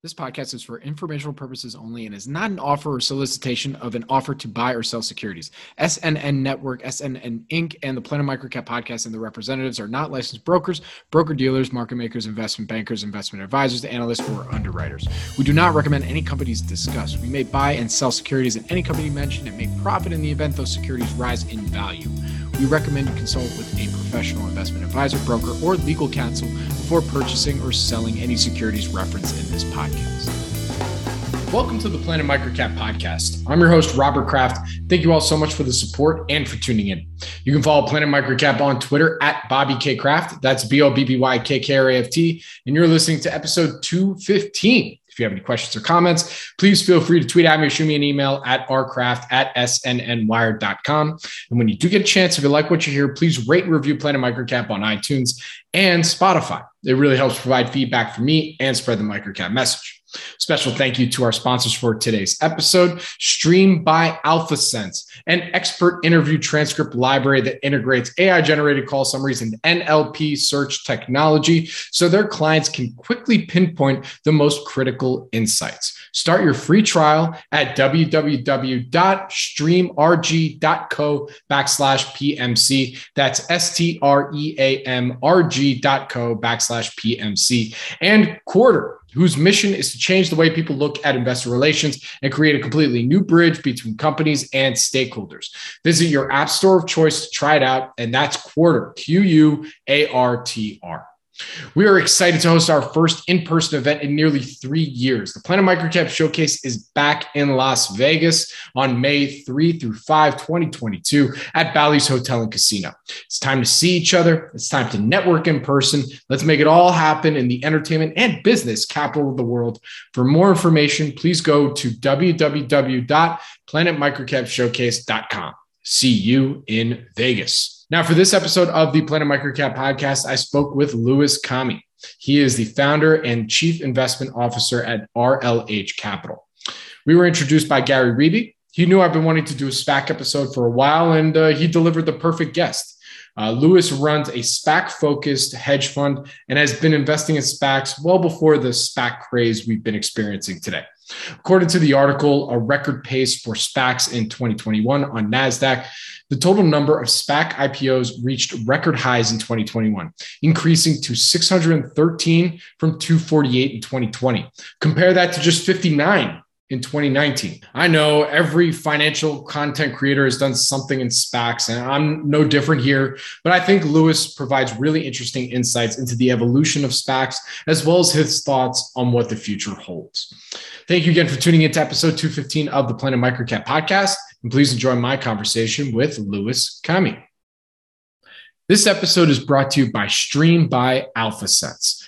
This podcast is for informational purposes only and is not an offer or solicitation of an offer to buy or sell securities. SNN Network, SNN Inc., and the Planet Microcap podcast and the representatives are not licensed brokers, broker dealers, market makers, investment bankers, investment advisors, analysts, or underwriters. We do not recommend any companies discussed. We may buy and sell securities in any company mentioned and may profit in the event those securities rise in value. We recommend you consult with a professional investment advisor, broker, or legal counsel before purchasing or selling any securities referenced in this podcast. Welcome to the Planet Microcap podcast. I'm your host, Robert Kraft. Thank you all so much for the support and for tuning in. You can follow Planet Microcap on Twitter at Bobby K Kraft. That's B O B B Y K K R A F T. And you're listening to episode 215. If you have any questions or comments, please feel free to tweet at me or shoot me an email at rkraft at snnwire.com. And when you do get a chance, if you like what you hear, please rate and review Planet Microcap on iTunes and Spotify. It really helps provide feedback for me and spread the microcap message. Special thank you to our sponsors for today's episode, Stream by AlphaSense, an expert interview transcript library that integrates AI generated call summaries and NLP search technology so their clients can quickly pinpoint the most critical insights. Start your free trial at www.streamrg.co backslash PMC. That's S T R E A M R G dot co backslash PMC. And Quartr whose mission is to change the way people look at investor relations and create a completely new bridge between companies and stakeholders. Visit your app store of choice to try it out, and that's Quartr, Q U A R T R. We are excited to host our first in person event in nearly three years. The Planet Microcap Showcase is back in Las Vegas on May 3 through 5, 2022, at Bally's Hotel and Casino. It's time to see each other. It's time to network in person. Let's make it all happen in the entertainment and business capital of the world. For more information, please go to www.planetmicrocapshowcase.com. See you in Vegas. Now, for this episode of the Planet Microcap podcast, I spoke with Louis Kami. He is the founder and chief investment officer at RLH Capital. We were introduced by Gary Reeby. He knew I've been wanting to do a SPAC episode for a while, and uh, he delivered the perfect guest. Uh, Louis runs a SPAC focused hedge fund and has been investing in SPACs well before the SPAC craze we've been experiencing today. According to the article, a record pace for SPACs in 2021 on NASDAQ, the total number of SPAC IPOs reached record highs in 2021, increasing to 613 from 248 in 2020. Compare that to just 59 in 2019. I know every financial content creator has done something in SPACs, and I'm no different here. But I think Louis provides really interesting insights into the evolution of SPACs, as well as his thoughts on what the future holds. Thank you again for tuning into episode 215 of the Planet Microcap podcast. And please enjoy my conversation with Louis Kami. This episode is brought to you by Stream by AlphaSense.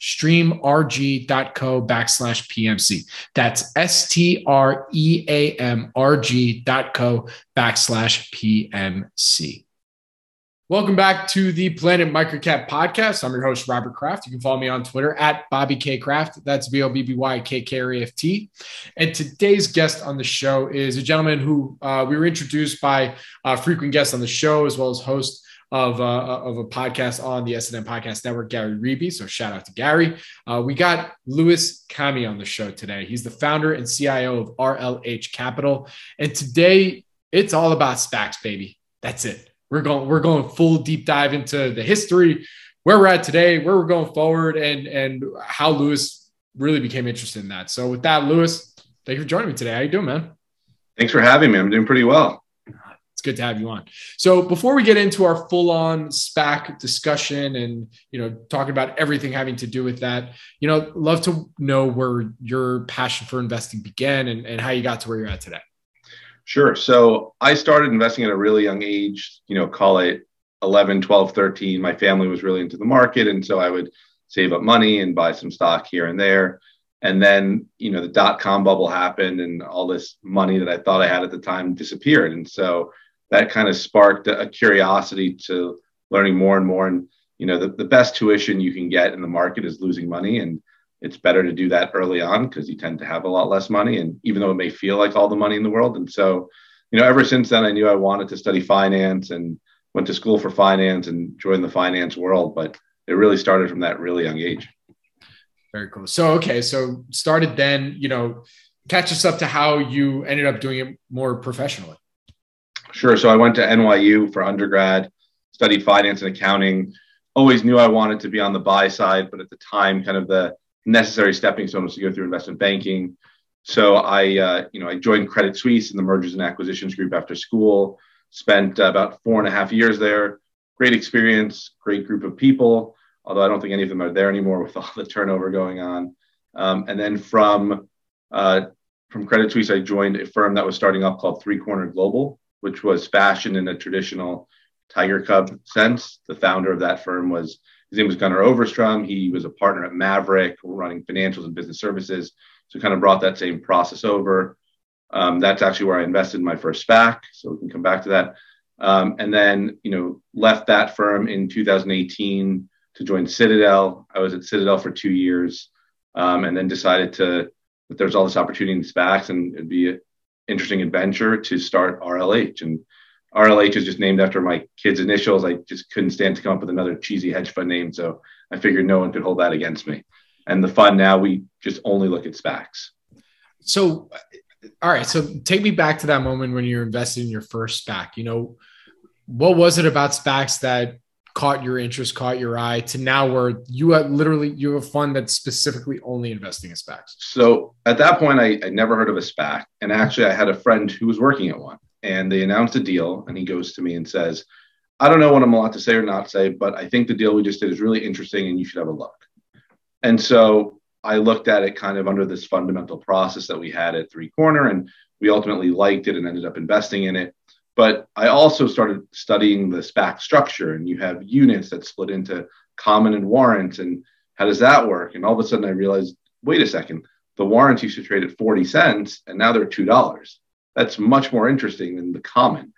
www.streamrg.co backslash PMC. That's S T R E A M R G dot co backslash PMC. Welcome back to the Planet Microcap podcast. I'm your host, Robert Kraft. You can follow me on Twitter at Bobby K Kraft. That's B O B B Y K K R A F T. And today's guest on the show is a gentleman who uh, we were introduced by a frequent guest on the show, as well as host of, uh, of a podcast on the SNN Podcast Network, Gary Reby. So shout out to Gary. Uh, we got Louis Kami on the show today. He's the founder and CIO of RLH Capital. And today it's all about SPACs, baby. That's it. We're going we're going full deep dive into the history, where we're at today, where we're going forward, and and how Louis really became interested in that. So with that, Louis, thank you for joining me today. How you doing, man? Thanks for having me. I'm doing pretty well. Good to have you on. So before we get into our full-on SPAC discussion and you know talking about everything having to do with that, you know, love to know where your passion for investing began and, and how you got to where you're at today. Sure. So I started investing at a really young age, you know, call it 11, 12, 13. My family was really into the market. And so I would save up money and buy some stock here and there. And then, you know, the dot com bubble happened and all this money that I thought I had at the time disappeared. And so that kind of sparked a curiosity to learning more and more. And, you know, the, the best tuition you can get in the market is losing money. And it's better to do that early on because you tend to have a lot less money. And even though it may feel like all the money in the world. And so you know ever since then i knew i wanted to study finance and went to school for finance and joined the finance world. But it really started from that really young age. Very cool. So okay. So started then you know catch us up to how you ended up doing it more professionally sure so i went to nyu for undergrad studied finance and accounting always knew i wanted to be on the buy side but at the time kind of the necessary stepping stone was to go through investment banking. So I, uh, you know, I joined Credit Suisse in the mergers and acquisitions group after school. Spent uh, about four and a half years there. Great experience, great group of people. Although I don't think any of them are there anymore with all the turnover going on. Um, and then from uh, from Credit Suisse, I joined a firm that was starting up called Three Corner Global, which was fashioned in a traditional Tiger Cub sense. The founder of that firm was his name was Gunnar Overstrom. He was a partner at Maverick, running financials and business services. So kind of brought that same process over. Um, that's actually where I invested in my first SPAC. So we can come back to that. Um, and then, you know, left that firm in 2018 to join Citadel. I was at Citadel for two years, um, and then decided to that there's all this opportunity in SPACs, and it'd be interesting adventure to start RLH. And RLH is just named after my kids' initials. I just couldn't stand to come up with another cheesy hedge fund name. So I figured no one could hold that against me. And the fund now, we just only look at SPACs. So, all right. So take me back to that moment when you were invested in your first SPAC. You know, what was it about SPACs that caught your interest, caught your eye to now where you have literally you have a fund that's specifically only investing in SPACs? So at that point, I, I never heard of a SPAC. And actually, I had a friend who was working at one. And they announced a deal. And he goes to me and says i don't know what i'm allowed to say or not say but i think the deal we just did is really interesting and you should have a look. And so i looked at it kind of under this fundamental process that we had at three corner. And we ultimately liked it and ended up investing in it but i also started studying the spac structure and you have units that split into common and warrants and how does that work? And all of a sudden i realized wait a second the warrants used to trade at 40 cents and now they're $2 that's much more interesting than the common.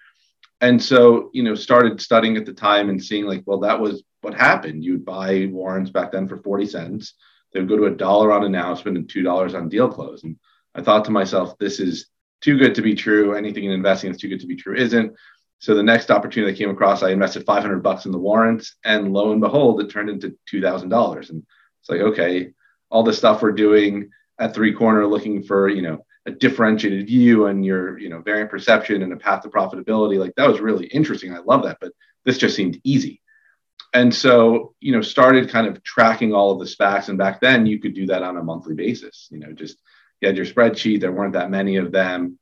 And so you know started studying at the time and seeing like well that was what happened. You'd buy warrants back then for 40 cents. They would go to a dollar on announcement and two dollars on deal close. And i thought to myself this is too good to be true. Anything in investing that's too good to be true isn't. So the next opportunity i came across i invested 500 bucks in the warrants and lo and behold it turned into $2000 and it's like okay all the stuff we're doing at three corner looking for you know a differentiated view and your you know variant perception and a path to profitability like that was really interesting. I love that but this just seemed easy. And so you know started kind of tracking all of the SPACs. And back then you could do that on a monthly basis you know just you had your spreadsheet there weren't that many of them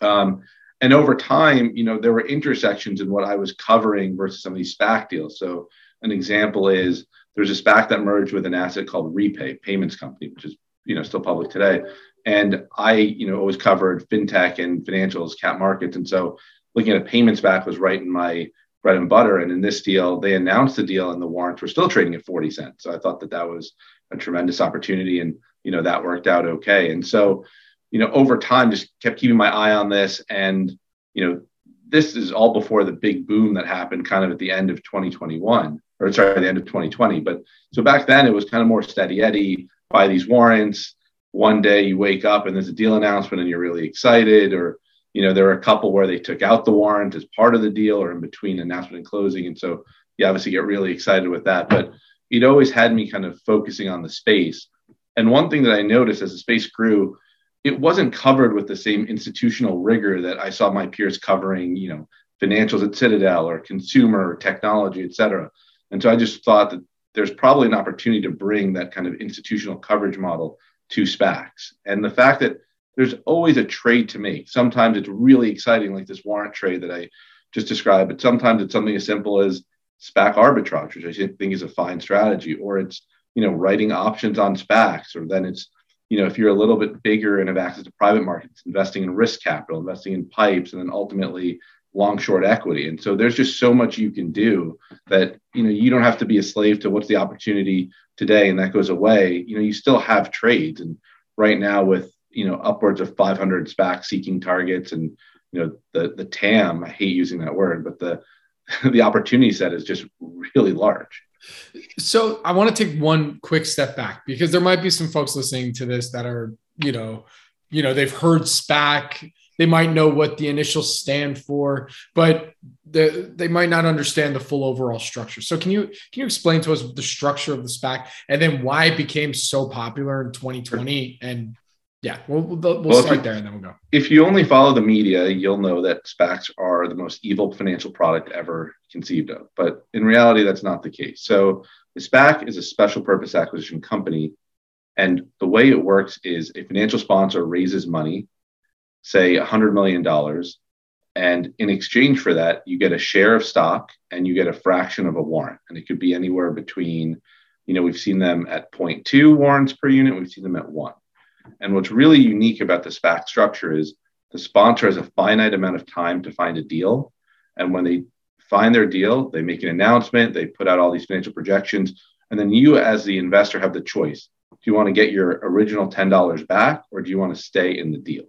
um, and over time you know there were intersections in what i was covering versus some of these SPAC deals so an example is there's a SPAC that merged with an asset called repay payments company which is you know still public today and I, you know, always covered fintech and financials, cap markets. And so looking at a payments SPAC was right in my bread and butter. And in this deal, they announced the deal and the warrants were still trading at 40 cents. So I thought that that was a tremendous opportunity. And, you know, that worked out okay. And so, you know, over time, just kept keeping my eye on this. And, you know, this is all before the big boom that happened kind of at the end of 2021 or sorry, the end of 2020. But so back then it was kind of more steady Eddie, buy these warrants. One day you wake up and there's a deal announcement and you're really excited, or you know, there were a couple where they took out the warrant as part of the deal or in between announcement and closing. And so you obviously get really excited with that. But it always had me kind of focusing on the space. And one thing that I noticed as the space grew, it wasn't covered with the same institutional rigor that I saw my peers covering, you know, financials at Citadel or consumer or technology, et cetera. And so I just thought that there's probably an opportunity to bring that kind of institutional coverage model to SPACs. And the fact that there's always a trade to make. Sometimes it's really exciting, like this warrant trade that I just described, but sometimes it's something as simple as SPAC arbitrage, which I think is a fine strategy, or it's you know writing options on SPACs, or then it's you know if you're a little bit bigger and have access to private markets, investing in risk capital, investing in pipes, and then ultimately long short equity. And so there's just so much you can do that you know you don't have to be a slave to what's the opportunity today and that goes away. You know you still have trades, and right now with you know upwards of 500 SPAC seeking targets and you know the the TAM. I hate using that word, but the the opportunity set is just really large. So I want to take one quick step back because there might be some folks listening to this that are, you know, you know, they've heard SPAC, they might know what the initials stand for, but the, they might not understand the full overall structure. So can you can you explain to us the structure of the SPAC and then why it became so popular in 2020 and yeah, we'll, we'll, we'll start there and then we'll go. If you only follow the media, you'll know that SPACs are the most evil financial product ever conceived of. But in reality, that's not the case. So the SPAC is a special purpose acquisition company. And the way it works is a financial sponsor raises money, say $100 million. And in exchange for that, you get a share of stock and you get a fraction of a warrant. And it could be anywhere between, you know, we've seen them at 0.2 warrants per unit, we've seen them at one. And what's really unique about the SPAC structure is the sponsor has a finite amount of time to find a deal. And when they find their deal, they make an announcement, they put out all these financial projections, and then you, as the investor, have the choice. Do you want to get your original $10 back or do you want to stay in the deal?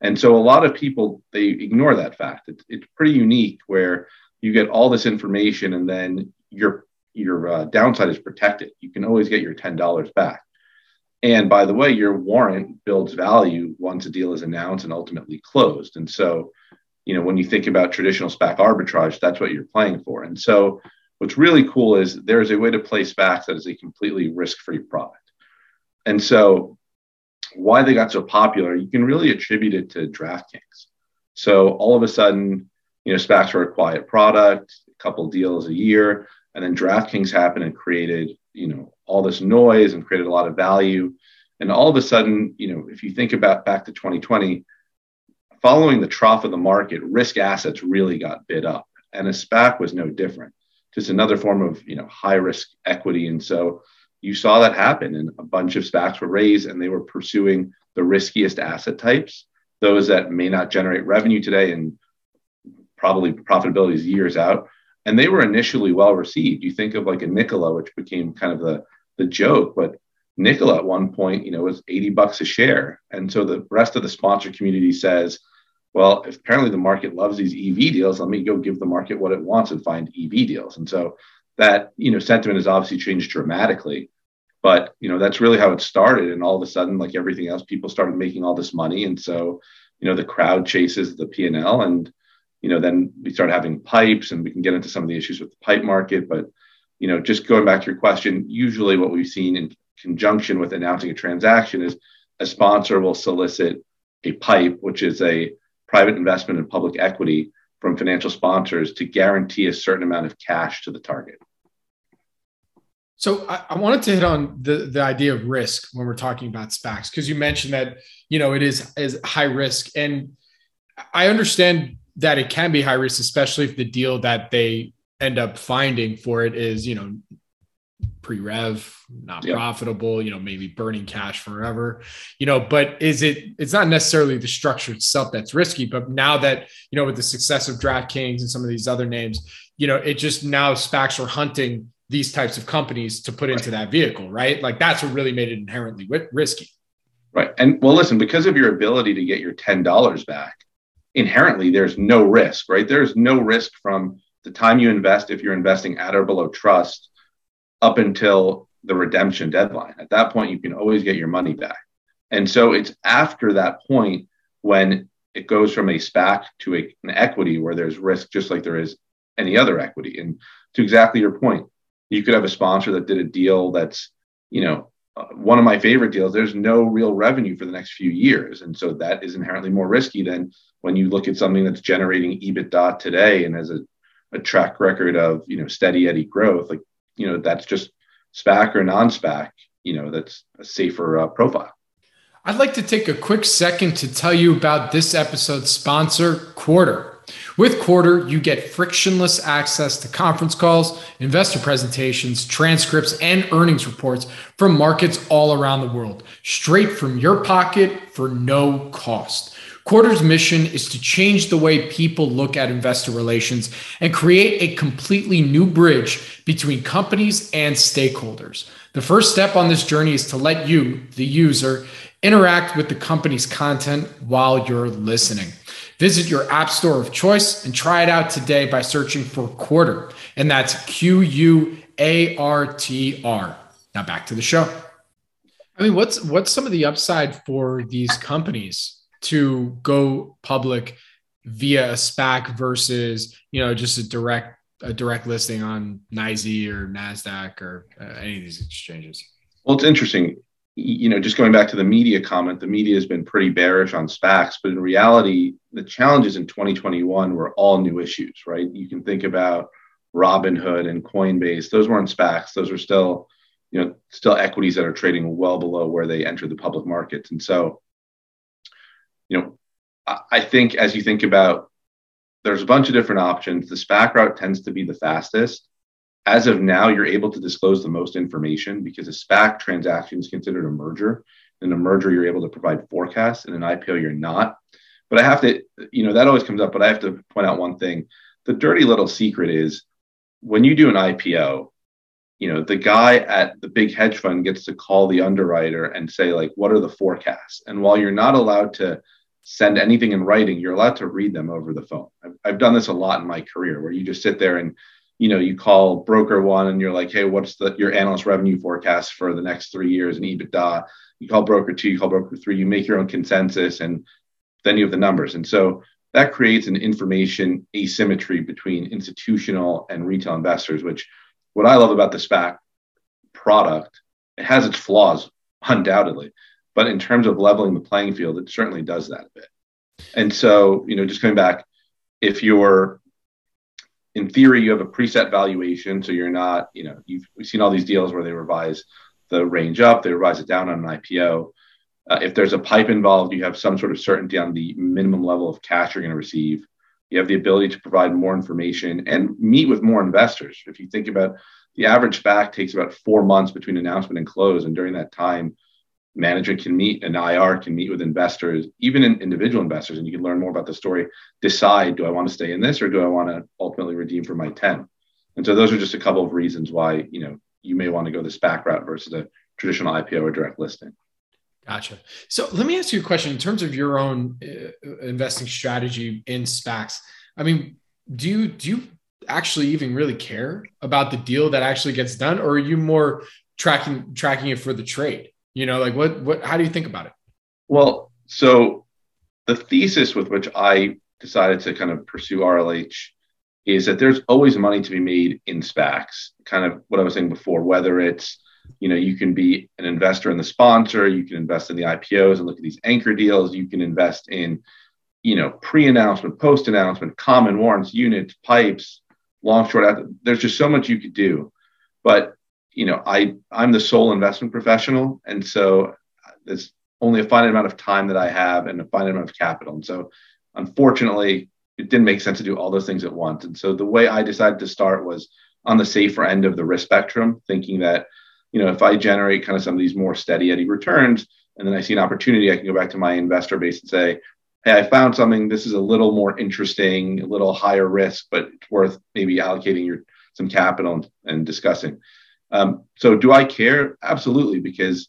And so a lot of people they ignore that fact. It's, it's pretty unique where you get all this information and then your your uh, downside is protected. You can always get your $10 back. And by the way, your warrant builds value once a deal is announced and ultimately closed. And so, you know, when you think about traditional SPAC arbitrage, that's what you're playing for. And so, what's really cool is there's a way to play SPACs that is a completely risk free product. And so, why they got so popular, you can really attribute it to DraftKings. So, all of a sudden, you know, SPACs were a quiet product, a couple deals a year, and then DraftKings happened and created, you know, all this noise and created a lot of value. And all of a sudden, you know, if you think about back to 2020, following the trough of the market, risk assets really got bid up. And a SPAC was no different, just another form of, you know, high risk equity. And so you saw that happen and a bunch of SPACs were raised and they were pursuing the riskiest asset types, those that may not generate revenue today and probably profitability is years out. And they were initially well received. You think of like a Nikola, which became kind of the the joke, but Nikola at one point, you know, was 80 bucks a share. And so the rest of the sponsor community says, well, if apparently the market loves these EV deals, let me go give the market what it wants and find EV deals. And so that, you know, sentiment has obviously changed dramatically. But, you know, that's really how it started. And all of a sudden, like everything else, people started making all this money. And so, you know, the crowd chases the P&L and, you know, then we start having pipes and we can get into some of the issues with the pipe market. But you know, just going back to your question, usually what we've seen in conjunction with announcing a transaction is a sponsor will solicit a pipe, which is a private investment in public equity from financial sponsors to guarantee a certain amount of cash to the target. So I, I, wanted to hit on the, the idea of risk when we're talking about SPACs, because you mentioned that, you know, it is, is high risk. And I understand that it can be high risk, especially if the deal that they end up finding for it is, you know, pre-rev, not profitable, you know, maybe burning cash forever, you know, but is it, it's not necessarily the structure itself that's risky, but now that, you know, with the success of DraftKings and some of these other names, you know, it just now SPACs are hunting these types of companies to put into that vehicle, right? Like that's what really made it inherently risky. Right. And well, listen, because of your ability to get your $10 back, inherently there's no risk, right? There's no risk from the time you invest if you're investing at or below trust up until the redemption deadline. At that point, you can always get your money back. And so it's after that point when it goes from a SPAC to a, an equity where there's risk just like there is any other equity. And to exactly your point, you could have a sponsor that did a deal that's, you know, uh, one of my favorite deals, there's no real revenue for the next few years. And so that is inherently more risky than when you look at something that's generating EBITDA today and has a, a track record of, you know, steady eddy growth. Like, you know, that's just SPAC or non SPAC, you know, that's a safer uh, profile. I'd like to take a quick second to tell you about this episode's sponsor, Quartr. With Quartr, you get frictionless access to conference calls, investor presentations, transcripts, and earnings reports from markets all around the world, straight from your pocket for no cost. Quartr's mission is to change the way people look at investor relations and create a completely new bridge between companies and stakeholders. The first step on this journey is to let you, the user, interact with the company's content while you're listening. Visit your app store of choice and try it out today by searching for Quartr. And that's Q U A R T R. Now back to the show. I mean, what's what's some of the upside for these companies to go public via a SPAC versus, you know, just a direct a direct listing on NYSE or Nasdaq or uh, any of these exchanges? Well, it's interesting you know, just going back to the media comment, the media has been pretty bearish on SPACs, but in reality, the challenges in 2021 were all new issues, right? You can think about Robinhood and Coinbase; those weren't SPACs; those are still, you know, still equities that are trading well below where they entered the public markets. And so, you know, I think as you think about, there's a bunch of different options. The SPAC route tends to be the fastest as of now, you're able to disclose the most information because a SPAC transaction is considered a merger. In a merger, you're able to provide forecasts. In an IPO, you're not. But I have to, you know, that always comes up. But I have to point out one thing: the dirty little secret is when you do an IPO, you know, the guy at the big hedge fund gets to call the underwriter and say, like, what are the forecasts? And while you're not allowed to send anything in writing, you're allowed to read them over the phone. I've, I've done this a lot in my career where you just sit there and you know, you call broker one and you're like, hey, what's the your analyst revenue forecast for the next three years and EBITDA? You call broker two, you call broker three, you make your own consensus, and then you have the numbers. And so that creates an information asymmetry between institutional and retail investors, which what I love about the SPAC product, it has its flaws, undoubtedly. But in terms of leveling the playing field, it certainly does that a bit. And so, you know, just coming back, if you're in theory, you have a preset valuation. So you're not, you know, you've we've seen all these deals where they revise the range up, they revise it down on an IPO. Uh, if there's a pipe involved, you have some sort of certainty on the minimum level of cash you're going to receive. You have the ability to provide more information and meet with more investors. If you think about the average SPAC takes about four months between announcement and close, and during that time, management can meet an IR can meet with investors, even in individual investors, and you can learn more about the story. Decide, do I want to stay in this or do I want to ultimately redeem for my 10? And so those are just a couple of reasons why, you know, you may want to go the SPAC route versus a traditional IPO or direct listing. Gotcha. So let me ask you a question in terms of your own uh, investing strategy in SPACs. I mean, do you do you actually even really care about the deal that actually gets done, or are you more tracking tracking it for the trade? You know, like what what how do you think about it? Well, so the thesis with which I decided to kind of pursue RLH is that there's always money to be made in SPACs. Kind of what I was saying before, whether it's you know you can be an investor in the sponsor, you can invest in the IPOs and look at these anchor deals, you can invest in you know pre-announcement, post-announcement, common warrants, units, pipes, long short. There's just so much you could do, but you know, I I'm the sole investment professional, and so there's only a finite amount of time that I have and a finite amount of capital. And so, unfortunately, it didn't make sense to do all those things at once. And so, the way I decided to start was on the safer end of the risk spectrum, thinking that, you know, if I generate kind of some of these more steady eddy returns, and then I see an opportunity, I can go back to my investor base and say, hey, I found something. This is a little more interesting, a little higher risk, but it's worth maybe allocating your some capital and, and discussing. Um, so do I care? Absolutely, because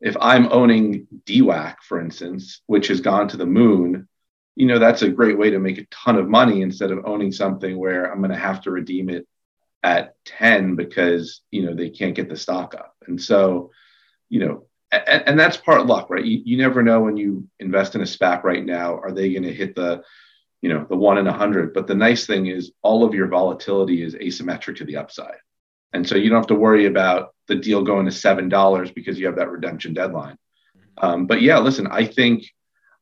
if I'm owning DWAC, for instance, which has gone to the moon, you know, that's a great way to make a ton of money instead of owning something where I'm going to have to redeem it at 10 because, you know, they can't get the stock up. And so, you know, and, and that's part luck, right? You, you never know when you invest in a SPAC right now, are they going to hit the, you know, the one in a hundred? But the nice thing is all of your volatility is asymmetric to the upside. And so you don't have to worry about the deal going to $7 because you have that redemption deadline. Um, but yeah, listen, I think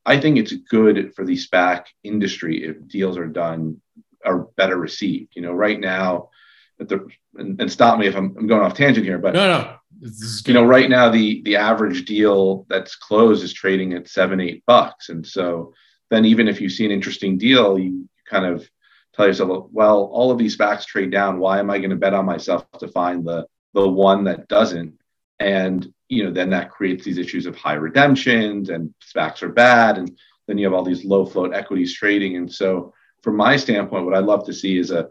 I think it's good for the SPAC industry if deals are done are better received. You know, right now, the and, and stop me if I'm, I'm, going off tangent here, but no, no, you know, right now the the average deal that's closed is trading at seven, eight bucks, and so then even if you see an interesting deal, you kind of tell yourself, well, all of these SPACs trade down. Why am I going to bet on myself to find the the one that doesn't? And you know, then that creates these issues of high redemptions and SPACs are bad. And then you have all these low float equities trading. And so from my standpoint, what I'd love to see is a,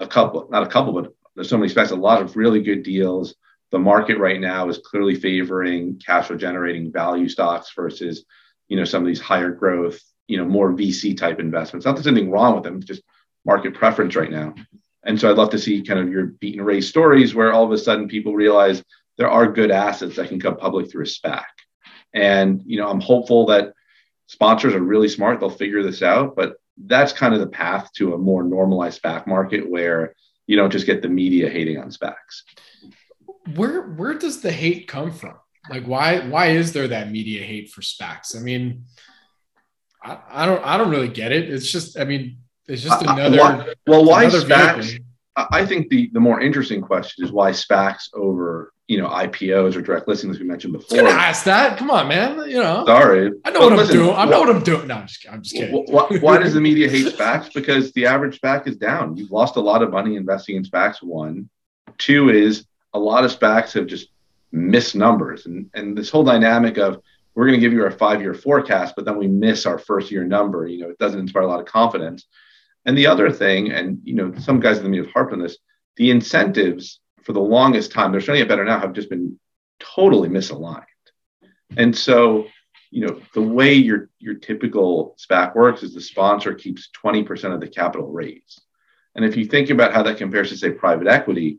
a couple, not a couple, but there's so many SPACs, a lot of really good deals. The market right now is clearly favoring cash flow generating value stocks versus, you know, some of these higher growth, you know, more VC type investments. Not that there's anything wrong with them, just market preference right now. And so I'd love to see kind of your beat and raise stories where all of a sudden people realize there are good assets that can come public through a SPAC. And you know, I'm hopeful that sponsors are really smart; they'll figure this out. But that's kind of the path to a more normalized SPAC market where you don't just get the media hating on SPACs. Where where does the hate come from? Like, why why is there that media hate for SPACs? I mean, I, I don't I don't really get it. It's just I mean, it's just another. Uh, why, well, why another SPACs? Vehicle. I think the the more interesting question is why SPACs over you know IPOs or direct listings we mentioned before. Gonna ask that. Come on, man. You know. Sorry. I know what listen, I'm doing. I know what, what I'm doing. No, I'm just, I'm just kidding. Why, why does the media hate SPACs? Because the average SPAC is down. You've lost a lot of money investing in SPACs. One, two is a lot of SPACs have just missed numbers, and and this whole dynamic of we're going to give you our five year forecast, but then we miss our first year number. You know, it doesn't inspire a lot of confidence. And the other thing, and you know, some guys in the media have harped on this, the incentives for the longest time, they're starting to better now, have just been totally misaligned. And so, you know, the way your your typical SPAC works is the sponsor keeps 20% of the capital raised. And if you think about how that compares to say private equity,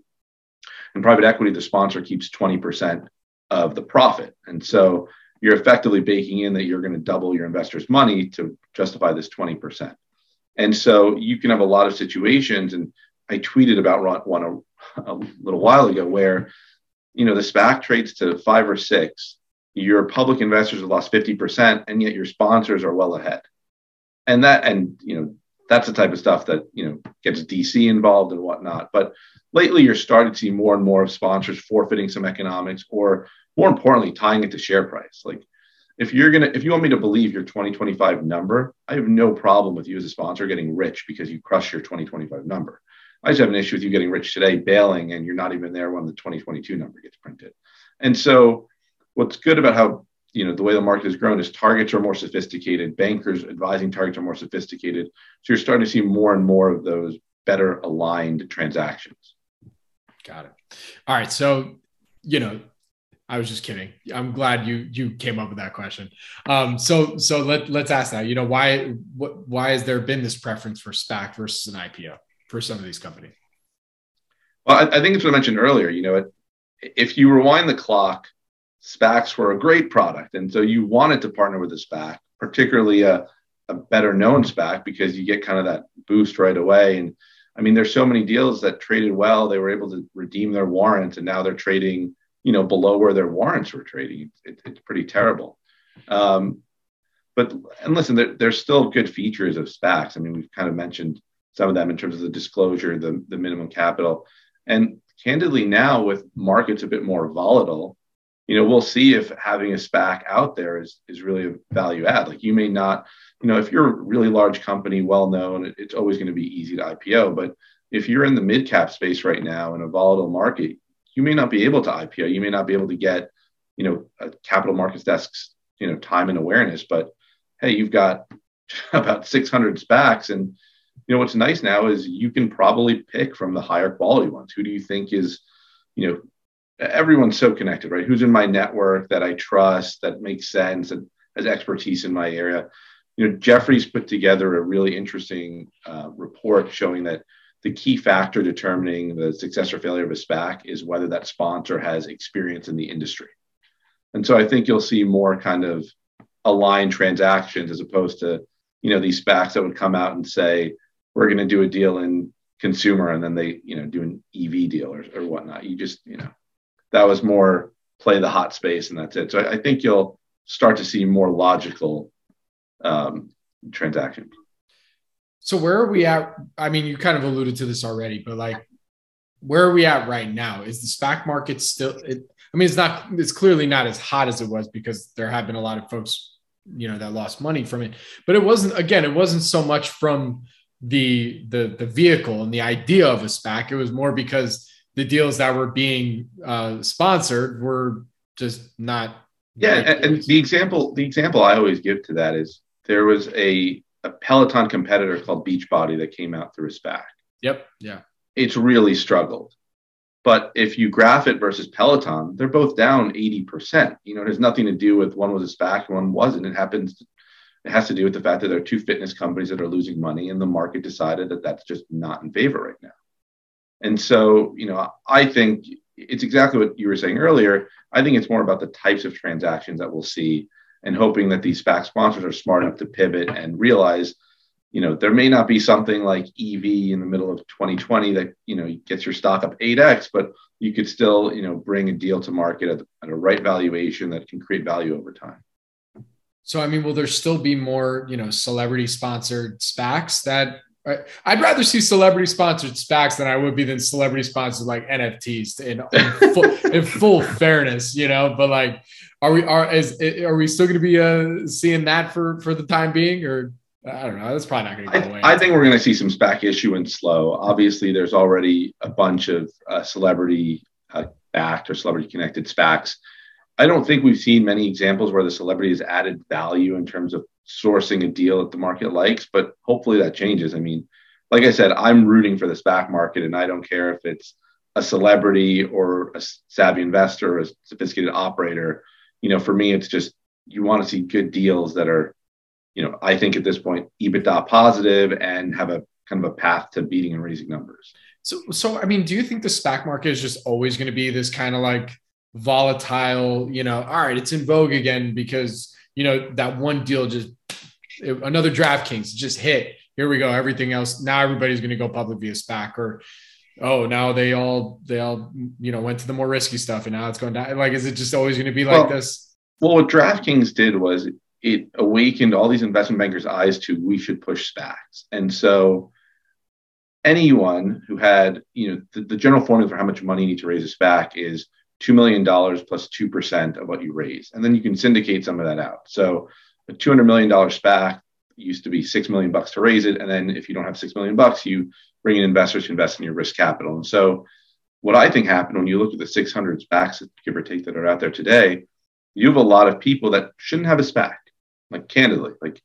in private equity, the sponsor keeps 20% of the profit. And so you're effectively baking in that you're going to double your investors' money to justify this 20%. And so you can have a lot of situations, and I tweeted about one a, a little while ago where, you know, the SPAC trades to five or six. Your public investors have lost 50%, and yet your sponsors are well ahead. And that, and, you know, that's the type of stuff that, you know, gets DC involved and whatnot. But lately, you're starting to see more and more of sponsors forfeiting some economics or more importantly, tying it to share price. Like, if you're gonna if you want me to believe your 2025 number i have no problem with you as a sponsor getting rich because you crush your 2025 number I just have an issue with you getting rich today, bailing, and you're not even there when the 2022 number gets printed. And so, what's good about how you know the way the market has grown is targets are more sophisticated, bankers advising targets are more sophisticated. So you're starting to see more and more of those better aligned transactions. Got it. All right. So, you know, I was just kidding. I'm glad you you came up with that question. Um, so so let let's ask that. You know, why what why has there been this preference for SPAC versus an IPO? for some of these companies? Well, I, I think it's what I mentioned earlier. You know, if you rewind the clock, SPACs were a great product, and so you wanted to partner with a SPAC, particularly a, a better known SPAC, because you get kind of that boost right away. And I mean, there's so many deals that traded well; they were able to redeem their warrants, and now they're trading, you know, below where their warrants were trading. It, it's pretty terrible. Um, but and listen, there, there's still good features of SPACs. I mean, we've kind of mentioned some of them in terms of the disclosure, the, the minimum capital. And candidly, now with markets a bit more volatile, you know, we'll see if having a SPAC out there is, is really a value add. Like you may not, you know, if you're a really large company, well known, it's always going to be easy to IPO. But if you're in the mid cap space right now in a volatile market, you may not be able to IPO. You may not be able to get, you know, a capital markets desks, you know, time and awareness. But hey, you've got about 600 SPACs and you know what's nice now is you can probably pick from the higher quality ones who do you think is you know everyone's so connected right who's in my network that i trust that makes sense and has expertise in my area you know, Jefferies put together a really interesting uh, report showing that the key factor determining the success or failure of a SPAC is whether that sponsor has experience in the industry. And so I think you'll see more kind of aligned transactions as opposed to, you know, these SPACs that would come out and say, we're going to do a deal in consumer and then they, you know, do an EV deal or, or whatnot. You just, you know, that was more play the hot space and that's it. So I, I think you'll start to see more logical um, transactions. So where are we at? I mean, you kind of alluded to this already, but like, where are we at right now? Is the SPAC market still? It, I mean, it's not. It's clearly not as hot as it was because there have been a lot of folks, you know, that lost money from it. But it wasn't. Again, it wasn't so much from the the the vehicle and the idea of a SPAC. It was more because the deals that were being uh, sponsored were just not. Yeah, and, and the example the example I always give to that is there was a a Peloton competitor called Beachbody that came out through a SPAC. Yep. Yeah. It's really struggled. But if you graph it versus Peloton, they're both down 80%. You know, it has nothing to do with one was a SPAC and one wasn't. It happens, it has to do with the fact that there are two fitness companies that are losing money and the market decided that that's just not in favor right now. And so, you know, I think it's exactly what you were saying earlier. I think it's more about the types of transactions that we'll see and hoping that these SPAC sponsors are smart enough to pivot and realize, you know, there may not be something like EV in the middle of 2020 that, you know, gets your stock up 8x, but you could still, you know, bring a deal to market at, at a right valuation that can create value over time. So, I mean, will there still be more, you know, celebrity sponsored SPACs that I'd rather see celebrity sponsored SPACs than I would be than celebrity sponsored like NFTs in, in, full, in full fairness, you know. But like, are we are is are we still going to be uh, seeing that for for the time being, or I don't know. That's probably not going to go I, away. I think we're going to see some SPAC issuance slow. Obviously, there's already a bunch of uh, celebrity uh, backed or celebrity connected SPACs. I don't think we've seen many examples where the celebrity has added value in terms of sourcing a deal that the market likes, but hopefully that changes. I mean, like I said, I'm rooting for the SPAC market, and I don't care if it's a celebrity or a savvy investor or a sophisticated operator. You know, for me, it's just you want to see good deals that are, you know, I think at this point, EBITDA positive and have a kind of a path to beating and raising numbers. So, so I mean, do you think the SPAC market is just always going to be this kind of like volatile? You know, all right, it's in vogue again because you know that one deal just another DraftKings just hit. Here we go. Everything else now everybody's going to go public via SPAC or oh now they all they all you know went to the more risky stuff and now it's going down. Like is it just always going to be like well, this? Well, what DraftKings did was it awakened all these investment bankers' eyes to we should push SPACs, and so anyone who had you know the, the general formula for how much money you need to raise a SPAC is $2 million plus 2% of what you raise. And then you can syndicate some of that out. So a $200 million SPAC used to be 6 million bucks to raise it. And then if you don't have 6 million bucks, you bring in investors to invest in your risk capital. And so what I think happened when you look at the 600 SPACs, give or take, that are out there today, you have a lot of people that shouldn't have a SPAC, like candidly, like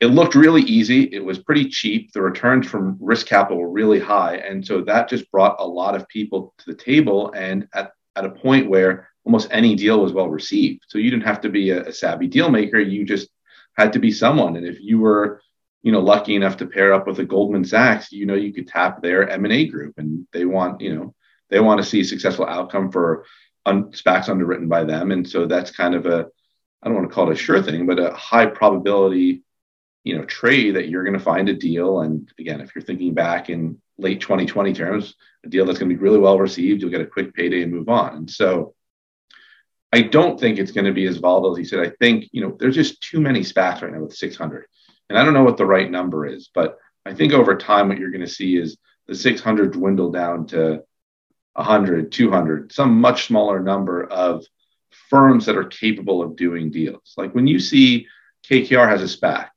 it looked really easy. It was pretty cheap. The returns from risk capital were really high. And so that just brought a lot of people to the table. And at at a point where almost any deal was well received. So you didn't have to be a, a savvy deal maker. You just had to be someone. And if you were, you know, lucky enough to pair up with a Goldman Sachs, you know, you could tap their M&A group and they want, you know, they want to see a successful outcome for un- SPACs underwritten by them. And so that's kind of a, I don't want to call it a sure thing, but a high probability, you know, trade that you're going to find a deal. And again, if you're thinking back in late 2020 terms, a deal that's going to be really well received. You'll get a quick payday and move on. And so I don't think it's going to be as volatile as he said. I think, you know, there's just too many SPACs right now with 600. And I don't know what the right number is, but I think over time, what you're going to see is the 600 dwindle down to 100, 200, some much smaller number of firms that are capable of doing deals. Like when you see KKR has a SPAC,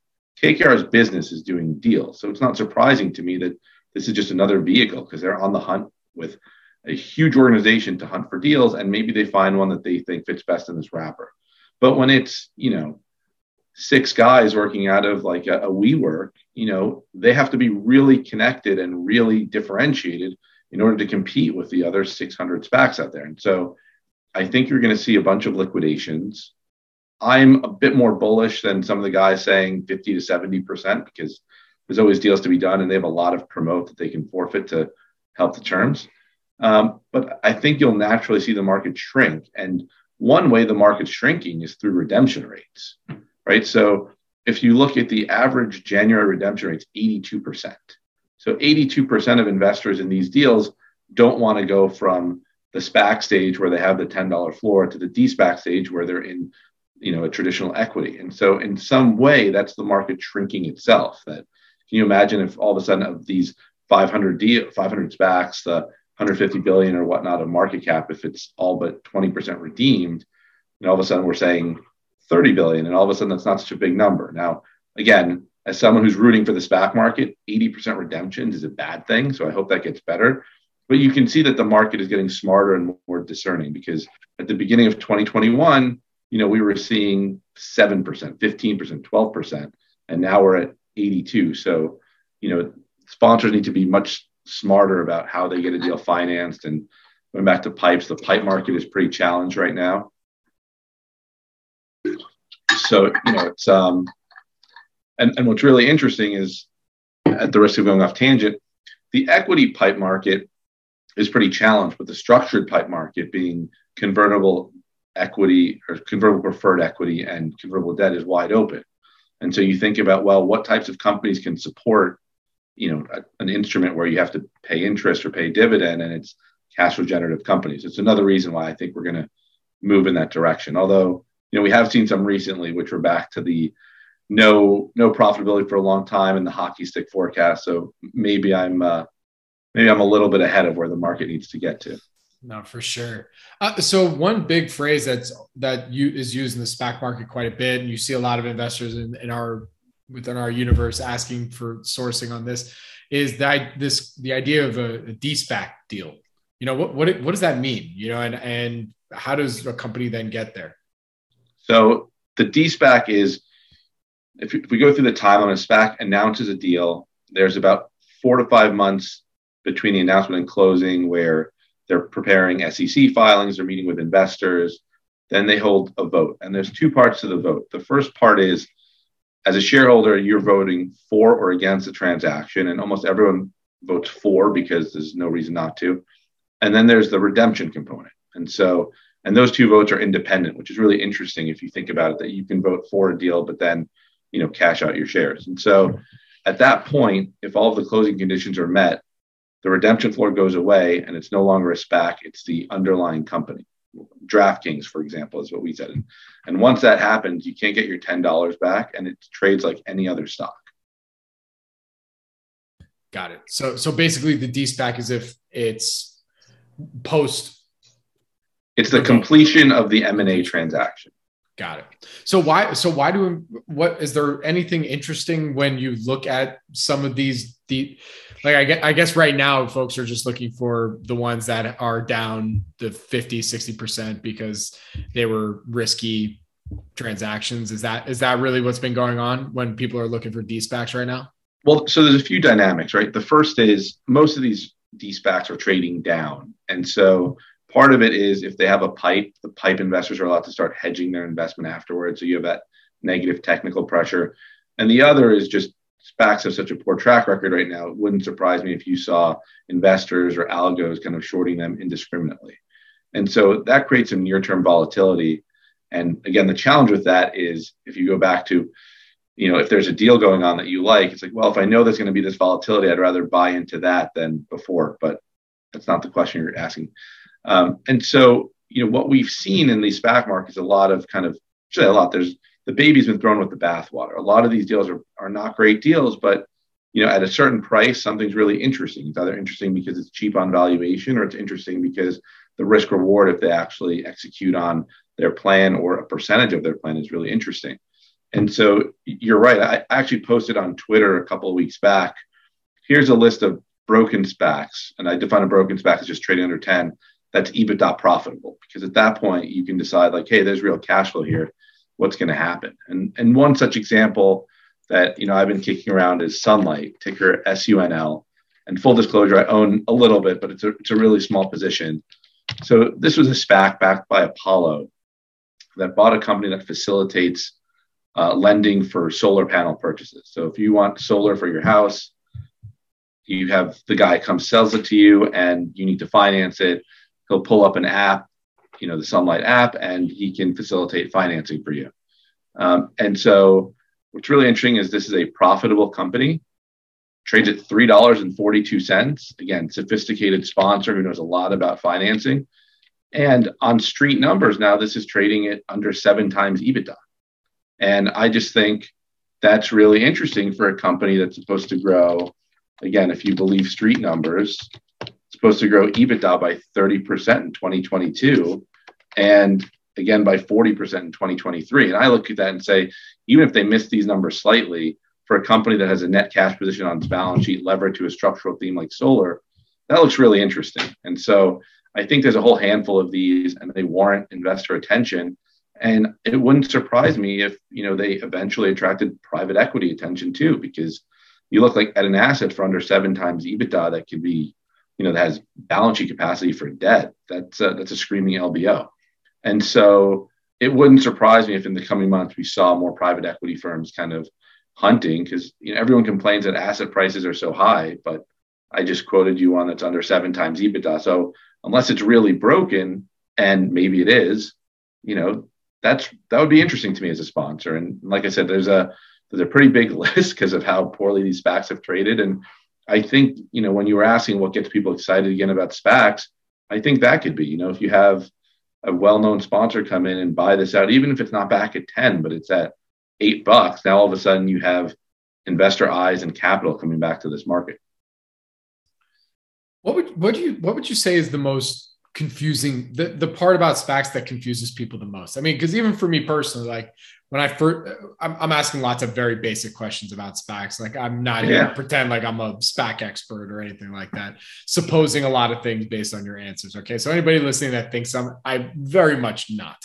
KKR's business is doing deals. So it's not surprising to me that this is just another vehicle because they're on the hunt with a huge organization to hunt for deals, and maybe they find one that they think fits best in this wrapper. But when it's you know six guys working out of like a, a WeWork, you know they have to be really connected and really differentiated in order to compete with the other 600 SPACs out there. And so I think you're going to see a bunch of liquidations. I'm a bit more bullish than some of the guys saying 50 to 70% because there's always deals to be done and they have a lot of promote that they can forfeit to help the terms. Um, but I think you'll naturally see the market shrink. And one way the market's shrinking is through redemption rates, right? So if you look at the average January redemption rates, 82%. So 82% of investors in these deals don't want to go from the SPAC stage where they have the $10 floor to the D-SPAC stage where they're in, you know, a traditional equity. And so in some way, that's the market shrinking itself. That can you imagine if all of a sudden of these 500 D, 500 SPACs, the 150 billion or whatnot of market cap, if it's all but 20% redeemed, and all of a sudden we're saying 30 billion, and all of a sudden that's not such a big number. Now, again, as someone who's rooting for the SPAC market, 80% redemptions is a bad thing. So I hope that gets better. But you can see that the market is getting smarter and more discerning because at the beginning of 2021, you know, we were seeing 7%, 15%, 12%, and now we're at 82. So, you know, sponsors need to be much smarter about how they get a deal financed. And going back to pipes, the pipe market is pretty challenged right now. So, you know, it's um and, and what's really interesting is at the risk of going off tangent, the equity pipe market is pretty challenged, but the structured pipe market being convertible equity or convertible preferred equity and convertible debt is wide open. And so you think about, well, what types of companies can support, you know, a, an instrument where you have to pay interest or pay dividend and it's cash flow generative companies. It's another reason why I think we're going to move in that direction. Although, you know, we have seen some recently, which were back to the no no profitability for a long time in the hockey stick forecast. So maybe I'm uh, maybe I'm a little bit ahead of where the market needs to get to. No, for sure. Uh, so one big phrase that's that you is used in the SPAC market quite a bit, and you see a lot of investors in, in our within our universe asking for sourcing on this is that this the idea of a, a D-SPAC deal. You know what what what does that mean? You know, and and how does a company then get there? So the D-SPAC is if, if we go through the timeline, a SPAC announces a deal. There's about four to five months between the announcement and closing where they're preparing SEC filings, they're meeting with investors, then they hold a vote. And there's two parts to the vote. The first part is as a shareholder, you're voting for or against the transaction, and almost everyone votes for because there's no reason not to. And then there's the redemption component. And so, and those two votes are independent, which is really interesting if you think about it that you can vote for a deal, but then, you know, cash out your shares. And so at that point, if all of the closing conditions are met, the redemption floor goes away and it's no longer a SPAC, it's the underlying company. DraftKings, for example, is what we said. And, and once that happens, you can't get your $10 back and it trades like any other stock. Got it. So so basically the D-SPAC is if it's post it's the completion of the M&A transaction. Got it. So why? So why do? What is there anything interesting when you look at some of these? The like, I guess, I guess right now folks are just looking for the ones that are down the 50, 60 percent because they were risky transactions. Is that is that really what's been going on when people are looking for D-SPACs right now? Well, so there's a few dynamics, right? The first is most of these D-SPACs are trading down, and so Part of it is if they have a pipe, the pipe investors are allowed to start hedging their investment afterwards. So you have that negative technical pressure. And the other is just SPACs have such a poor track record right now. It wouldn't surprise me if you saw investors or algos kind of shorting them indiscriminately. And so that creates some near term volatility. And again, the challenge with that is if you go back to, you know, if there's a deal going on that you like, it's like, well, if I know there's going to be this volatility, I'd rather buy into that than before. But that's not the question you're asking. Um, and so, you know, what we've seen in these SPAC markets, a lot of kind of, actually a lot, there's the baby's been thrown with the bathwater. A lot of these deals are, are not great deals, but, you know, at a certain price, something's really interesting. It's either interesting because it's cheap on valuation or it's interesting because the risk reward, if they actually execute on their plan or a percentage of their plan, is really interesting. And so you're right. I actually posted on Twitter a couple of weeks back. Here's a list of broken SPACs, and I define a broken SPAC as just trading under 10 that's EBITDA profitable because at that point you can decide like, hey, there's real cash flow here. What's going to happen? And and one such example that you know I've been kicking around is Sunlight, ticker SUNL. And full disclosure, I own a little bit, but it's a it's a really small position. So this was a SPAC backed by Apollo. that bought a company that facilitates uh, lending for solar panel purchases. So if you want solar for your house, you have the guy come sells it to you and you need to finance it. He'll pull up an app, you know, the Sunlight app, and he can facilitate financing for you. Um, and so what's really interesting is this is a profitable company, trades at $3.42. Again, sophisticated sponsor who knows a lot about financing. And on street numbers now, this is trading at under seven times EBITDA. And I just think that's really interesting for a company that's supposed to grow, again, if you believe street numbers, supposed to grow EBITDA by 30% in 2022 and again by 40% in 2023. And I look at that and say, even if they miss these numbers slightly, for a company that has a net cash position on its balance sheet levered to a structural theme like solar, that looks really interesting. And so I think there's a whole handful of these and they warrant investor attention. And it wouldn't surprise me if you know they eventually attracted private equity attention too, because you look like at an asset for under seven times EBITDA that could be, you know, that has balance sheet capacity for debt. That's a, that's a screaming LBO, and so it wouldn't surprise me if in the coming months we saw more private equity firms kind of hunting because you know everyone complains that asset prices are so high, but I just quoted you one that's under seven times EBITDA. So unless it's really broken, and maybe it is, you know, that's that would be interesting to me as a sponsor. And like I said, there's a there's a pretty big list because of how poorly these SPACs have traded. And I think you know when you were asking what gets people excited again about SPACs, I think that could be you know if you have a well-known sponsor come in and buy this out, even if it's not back at ten, but it's at eight bucks. Now all of a sudden you have investor eyes and capital coming back to this market. What would what do you what would you say is the most confusing the, the part about SPACs that confuses people the most. I mean, because even for me personally, like when I first, I'm, I'm, asking lots of very basic questions about SPACs. Like I'm not yeah. even pretend like I'm a SPAC expert or anything like that. Supposing a lot of things based on your answers. Okay, so anybody listening that thinks I'm, I very much not.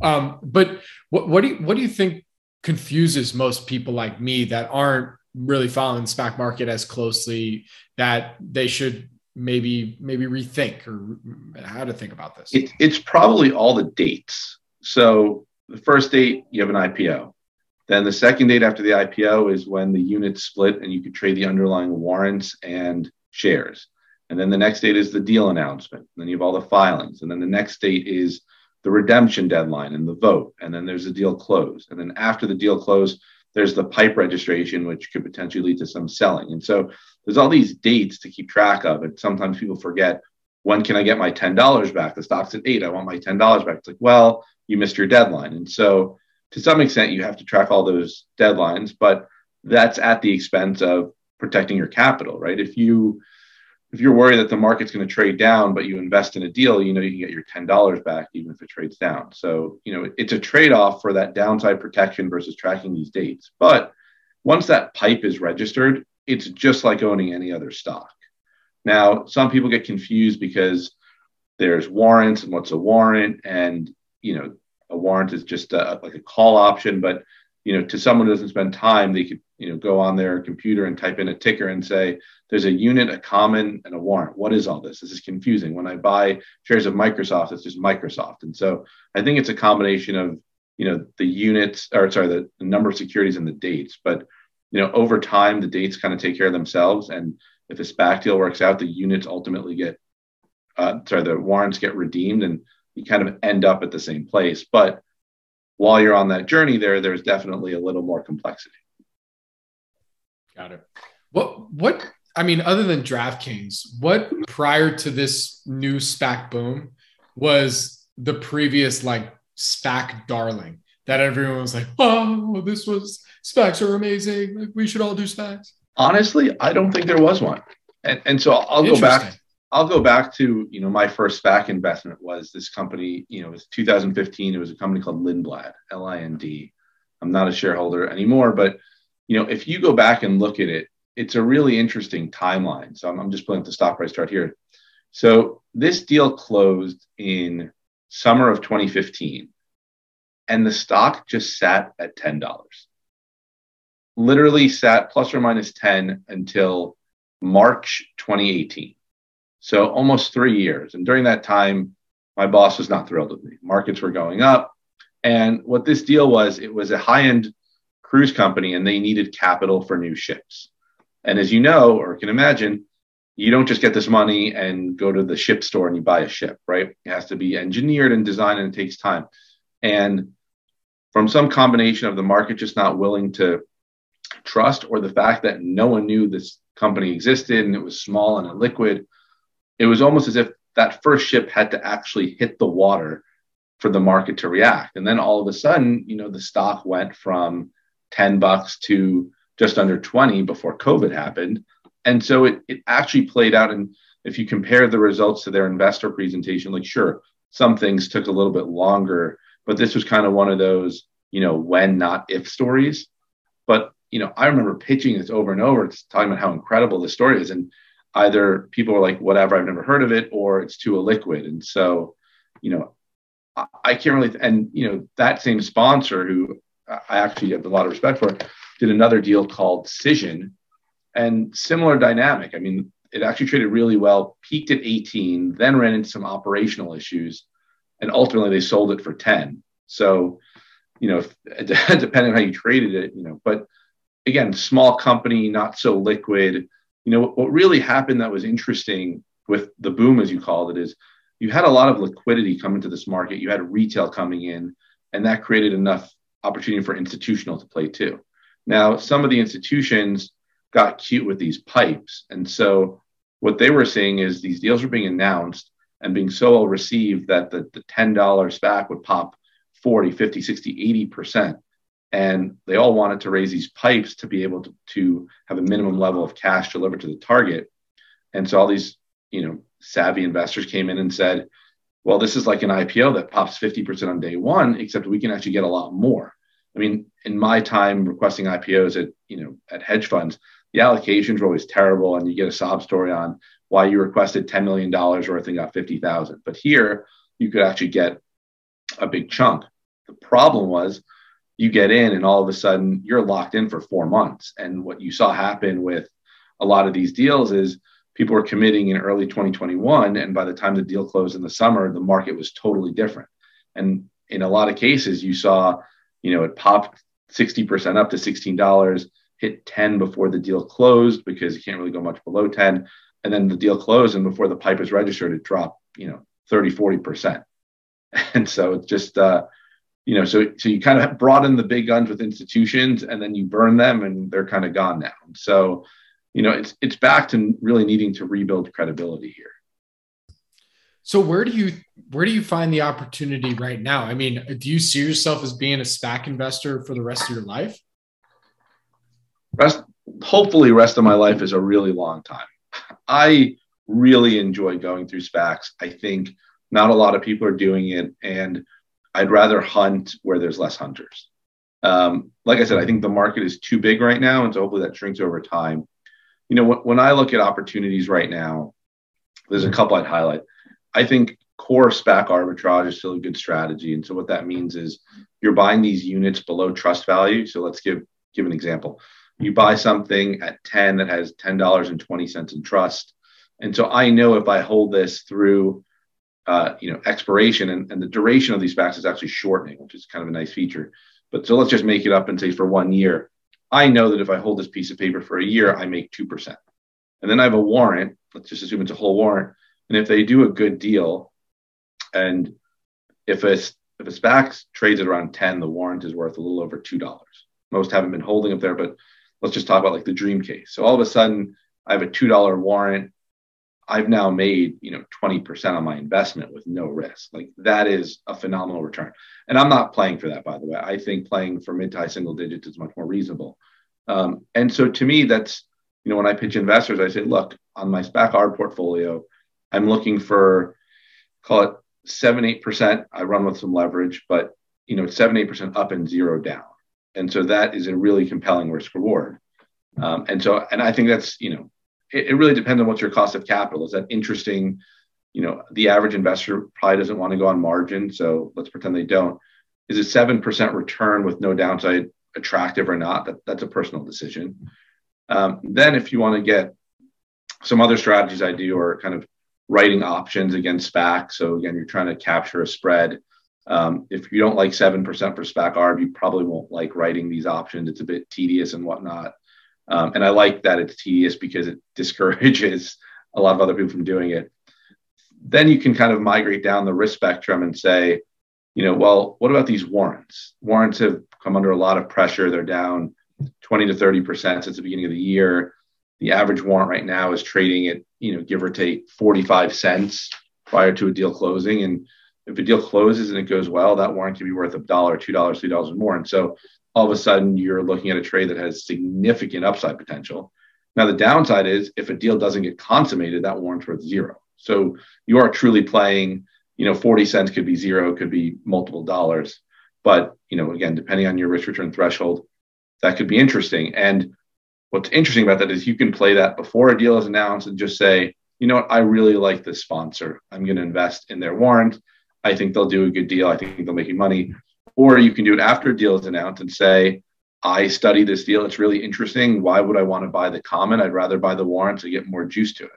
Um, but what what do you what do you think confuses most people like me that aren't really following the SPAC market as closely that they should maybe maybe rethink or how to think about this? It, it's probably all the dates. So the first date you have an IPO. Then the second date after the IPO is when the units split and you could trade the underlying warrants and shares. And then the next date is the deal announcement. And then you have all the filings. And then the next date is the redemption deadline and the vote. And then there's the deal close. And then after the deal close, there's the pipe registration, which could potentially lead to some selling. And so there's all these dates to keep track of. And sometimes people forget when can I get my $10 back? The stock's at eight. I want my $10 back. It's like, well, you missed your deadline. And so to some extent, you have to track all those deadlines, but that's at the expense of protecting your capital, right? If you if you're worried that the market's going to trade down, but you invest in a deal, you know you can get your ten dollars back even if it trades down. So you know it's a trade-off for that downside protection versus tracking these dates. But once that pipe is registered, it's just like owning any other stock. Now, some people get confused because there's warrants and what's a warrant, and you know a warrant is just a, like a call option, but you know to someone who doesn't spend time, they could you know go on their computer and type in a ticker and say there's a unit, a common, and a warrant. What is all this? This is confusing. When I buy shares of Microsoft, it's just Microsoft, and so I think it's a combination of you know the units or sorry the, number of securities and the dates, but you know, over time, the dates kind of take care of themselves. And if a SPAC deal works out, the units ultimately get, uh, sorry, the warrants get redeemed and you kind of end up at the same place. But while you're on that journey there, there's definitely a little more complexity. Got it. What, what, I mean, other than DraftKings, what prior to this new SPAC boom was the previous like SPAC darling that everyone was like, oh, this was SPACs are amazing. Like, we should all do SPACs. Honestly, I don't think there was one. And, and so I'll go back. I'll go back to you know my first SPAC investment was this company. You know, it was 2015. It was a company called Lindblad, L-I-N-D. I'm not a shareholder anymore, but you know, if you go back and look at it, it's a really interesting timeline. So I'm, I'm just pulling up the stock price chart here. So this deal closed in summer of 2015, and the stock just sat at ten dollars literally sat plus or minus 10 until March 2018. So almost three years. And during that time, my boss was not thrilled with me. Markets were going up. And what this deal was, it was a high end cruise company and they needed capital for new ships. And as you know, or can imagine, you don't just get this money and go to the ship store and you buy a ship, right? It has to be engineered and designed and it takes time. And from some combination of the market just not willing to trust or the fact that no one knew this company existed and it was small and illiquid, it was almost as if that first ship had to actually hit the water for the market to react. And then all of a sudden, you know, the stock went from 10 bucks to just under 20 before COVID happened. And so it, it actually played out. And if you compare the results to their investor presentation, like, sure, some things took a little bit longer, but this was kind of one of those, you know, when, not if stories. But, you know, I remember pitching this over and over, talking about how incredible this story is. And either people are like, whatever, I've never heard of it, or it's too illiquid. And so, you know, I, I can't really, and, you know, that same sponsor who I actually have a lot of respect for did another deal called Cision and similar dynamic. I mean, it actually traded really well, peaked at 18, then ran into some operational issues, and ultimately they sold it for 10. So, you know, depending on how you traded it, you know, but again, small company, not so liquid you know what really happened that was interesting with the boom as you called it is you had a lot of liquidity come into this market. You had retail coming in and that created enough opportunity for institutional to play too. Now some of the institutions got cute with these pipes. And so what they were seeing is these deals were being announced and being so well received that the, the $10 SPAC would pop 40 50 60 80 percent and they all wanted to raise these pipes to be able to, to have a minimum level of cash delivered to the target. And so all these, you know, savvy investors came in and said, well, this is like an IPO that pops 50% on day one, except we can actually get a lot more. I mean, in my time requesting IPOs at, you know, at hedge funds, the allocations were always terrible and you get a sob story on why you requested $10 million worth and got 50,000. But here you could actually get a big chunk. The problem was you get in and all of a sudden you're locked in for four months. And what you saw happen with a lot of these deals is people were committing in early 2021. And by the time the deal closed in the summer, the market was totally different. And in a lot of cases, you saw, you know, it popped 60% up to $16, hit 10 before the deal closed because you can't really go much below 10. And then the deal closed and before the pipe is registered, it dropped, you know, 30, 40%. And so it's just, uh, you know, so so you kind of brought in the big guns with institutions, and then you burn them, and they're kind of gone now. So, you know, it's it's back to really needing to rebuild credibility here. So where do you where do you find the opportunity right now? I mean, do you see yourself as being a SPAC investor for the rest of your life? Rest, hopefully, rest of my life is a really long time. I really enjoy going through SPACs. I think not a lot of people are doing it, and I'd rather hunt where there's less hunters. Um, like I said, I think the market is too big right now, and so hopefully that shrinks over time. You know, when, I look at opportunities right now, there's a couple I'd highlight. I think core SPAC arbitrage is still a good strategy, and so what that means is you're buying these units below trust value. So let's give give an example. You buy something at 10 that has $10.20 in trust. And so I know if I hold this through uh, you know, expiration and, and the duration of these SPACs is actually shortening, which is kind of a nice feature. But so let's just make it up and say for one year, I know that if I hold this piece of paper for a year, I make 2%. And then I have a warrant. Let's just assume it's a whole warrant. And if they do a good deal, and if a, if a SPAC trades at around 10, the warrant is worth a little over $2. Most haven't been holding up there, but let's just talk about like the dream case. So all of a sudden, I have a $2 warrant I've now made, you know, 20% on my investment with no risk. Like that is a phenomenal return. And I'm not playing for that, by the way. I think playing for mid to high single digits is much more reasonable. Um, and so to me, that's, you know, when I pitch investors, I say, look, on my SPAC ARB portfolio, I'm looking for, call it seven, 8%. I run with some leverage, but, you know, seven, 8% up and zero down. And so that is a really compelling risk reward. Um, and so, and I think that's, you know, it, it really depends on what's your cost of capital. Is that interesting? You know, the average investor probably doesn't want to go on margin. So let's pretend they don't. Is a 7% return with no downside attractive or not? That, that's a personal decision. Um, then, if you want to get some other strategies I do are kind of writing options against SPAC. So again, you're trying to capture a spread. Um, if you don't like 7% for SPAC ARB, you probably won't like writing these options. It's a bit tedious and whatnot. Um, and I like that it's tedious because it discourages a lot of other people from doing it. Then you can kind of migrate down the risk spectrum and say, you know, well, what about these warrants? Warrants have come under a lot of pressure. They're down 20 to 30% since the beginning of the year. The average warrant right now is trading at, you know, give or take 45 cents prior to a deal closing. And if a deal closes and it goes well, that warrant can be worth a dollar, two dollars, three dollars and more. And so all of a sudden you're looking at a trade that has significant upside potential. Now the downside is if a deal doesn't get consummated, that warrant's worth zero. So you are truly playing, you know, 40 cents could be zero, could be multiple dollars. But, you know, again, depending on your risk return threshold, that could be interesting. And what's interesting about that is you can play that before a deal is announced and just say, you know what, I really like this sponsor. I'm going to invest in their warrant. I think they'll do a good deal. I think they'll make you money. Or you can do it after a deal is announced and say, I study this deal. It's really interesting. Why would I want to buy the common? I'd rather buy the warrant to get more juice to it.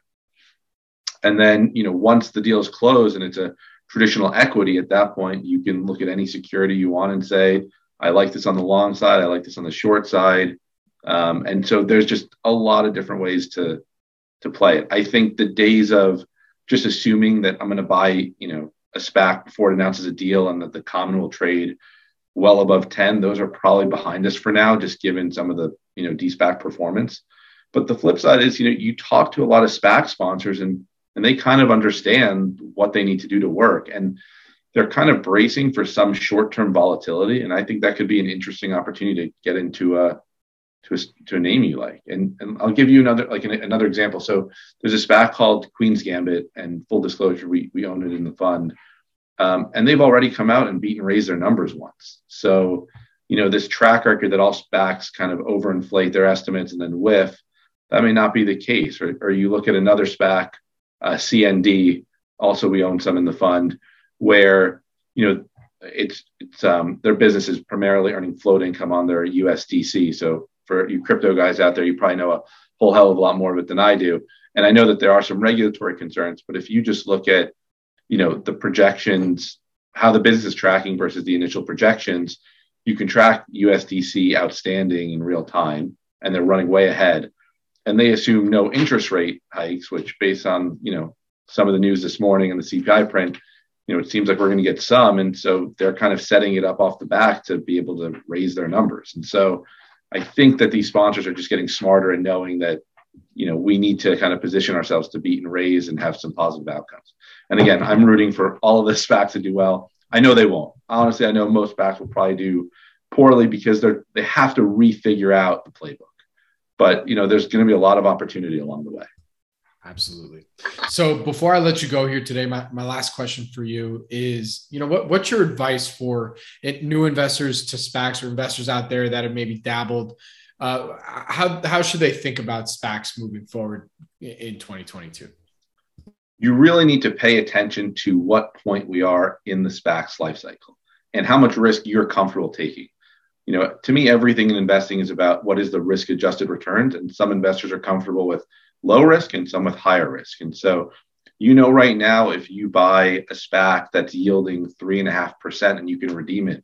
And then, you know, once the deal is closed and it's a traditional equity, at that point, you can look at any security you want and say, I like this on the long side. I like this on the short side. Um, and so there's just a lot of different ways to to play it. I think the days of just assuming that I'm going to buy, you know, a SPAC before it announces a deal and that the common will trade well above 10, those are probably behind us for now, just given some of the, you know, DSPAC performance. But the flip side is, you know, you talk to a lot of SPAC sponsors and and they kind of understand what they need to do to work. And they're kind of bracing for some short-term volatility. And I think that could be an interesting opportunity to get into a to a, to a name you like. And, and I'll give you another like an, another example. So there's a SPAC called Queen's Gambit, and full disclosure, we we own it in the fund, um, and they've already come out and beat and raised their numbers once. So you know this track record that all SPACs kind of overinflate their estimates and then whiff. That may not be the case. Or, or you look at another SPAC, uh, CND. Also, we own some in the fund where you know it's it's um, their business is primarily earning float income on their USDC. So for you crypto guys out there, you probably know a whole hell of a lot more of it than I do. And I know that there are some regulatory concerns, but if you just look at, you know, the projections, how the business is tracking versus the initial projections, you can track USDC outstanding in real time, and they're running way ahead. And they assume no interest rate hikes, which based on, you know, some of the news this morning and the CPI print, you know, it seems like we're going to get some. And so they're kind of setting it up off the back to be able to raise their numbers. And so I think that these sponsors are just getting smarter and knowing that, you know, we need to kind of position ourselves to beat and raise and have some positive outcomes. And again, I'm rooting for all of the SPACs to do well. I know they won't. Honestly, I know most SPACs will probably do poorly because they're they have to refigure out the playbook. But you know, there's going to be a lot of opportunity along the way. Absolutely. So before I let you go here today, my, my last question for you is, you know, what, what's your advice for it, new investors to SPACs or investors out there that have maybe dabbled? Uh, how, how should they think about SPACs moving forward in 2022? You really need to pay attention to what point we are in the SPAC's life cycle and how much risk you're comfortable taking. You know, to me, everything in investing is about what is the risk adjusted returns. And some investors are comfortable with low risk and some with higher risk. And so, you know, right now, if you buy a SPAC that's yielding three and a half percent and you can redeem it,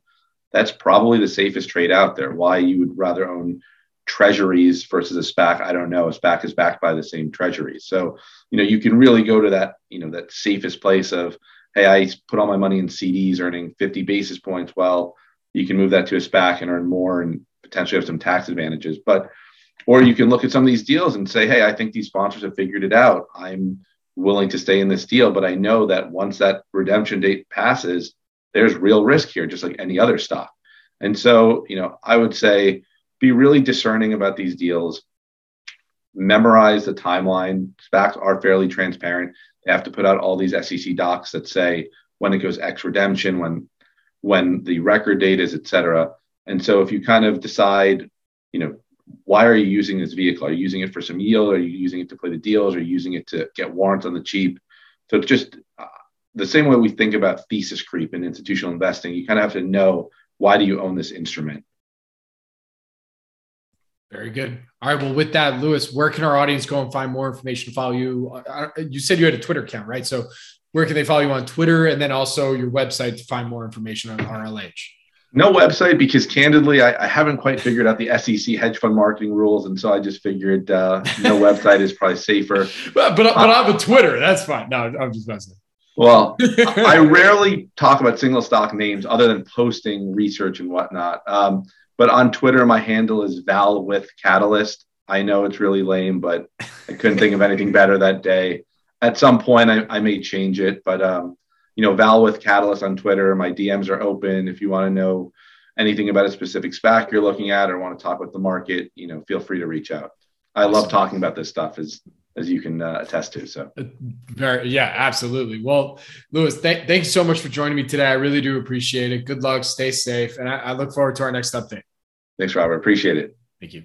that's probably the safest trade out there. Why you would rather own treasuries versus a SPAC, I don't know. A SPAC is backed by the same treasuries. So, you know, you can really go to that, you know, that safest place of, hey, I put all my money in CDs earning 50 basis points. Well, you can move that to a SPAC and earn more and potentially have some tax advantages. But or you can look at some of these deals and say, hey, I think these sponsors have figured it out. I'm willing to stay in this deal, but I know that once that redemption date passes, there's real risk here, just like any other stock. And so, you know, I would say be really discerning about these deals. Memorize the timeline. SPACs are fairly transparent. They have to put out all these SEC docs that say when it goes X redemption, when when the record date is, et cetera. And so if you kind of decide, you know, why are you using this vehicle? Are you using it for some yield? Are you using it to play the deals? Are you using it to get warrants on the cheap? So just uh, the same way we think about thesis creep in institutional investing. You kind of have to know why do you own this instrument? Very good. All right. Well, with that, Louis, where can our audience go and find more information follow you? Uh, uh, you said you had a Twitter account, right? So where can they follow you on Twitter and then also your website to find more information on RLH? No website because candidly, I, I, haven't quite figured out the SEC hedge fund marketing rules, and so I just figured uh, no website is probably safer. But but, but I have a Twitter. That's fine. No, I'm just messing. Well, I rarely talk about single stock names other than posting research and whatnot. Um, but on Twitter, my handle is Val with Catalyst. I know it's really lame, but I couldn't think of anything better that day. At some point, I, I may change it, but um, you know, Val with Catalyst on Twitter. My DMs are open. If you want to know anything about a specific SPAC you're looking at or want to talk with the market, you know, feel free to reach out. I love talking about this stuff as as you can uh, attest to. So, very yeah, absolutely. Well, Louis, th- thanks so much for joining me today. I really do appreciate it. Good luck, stay safe, and I, I look forward to our next update. Thanks, Robert. Appreciate it. Thank you.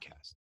podcast.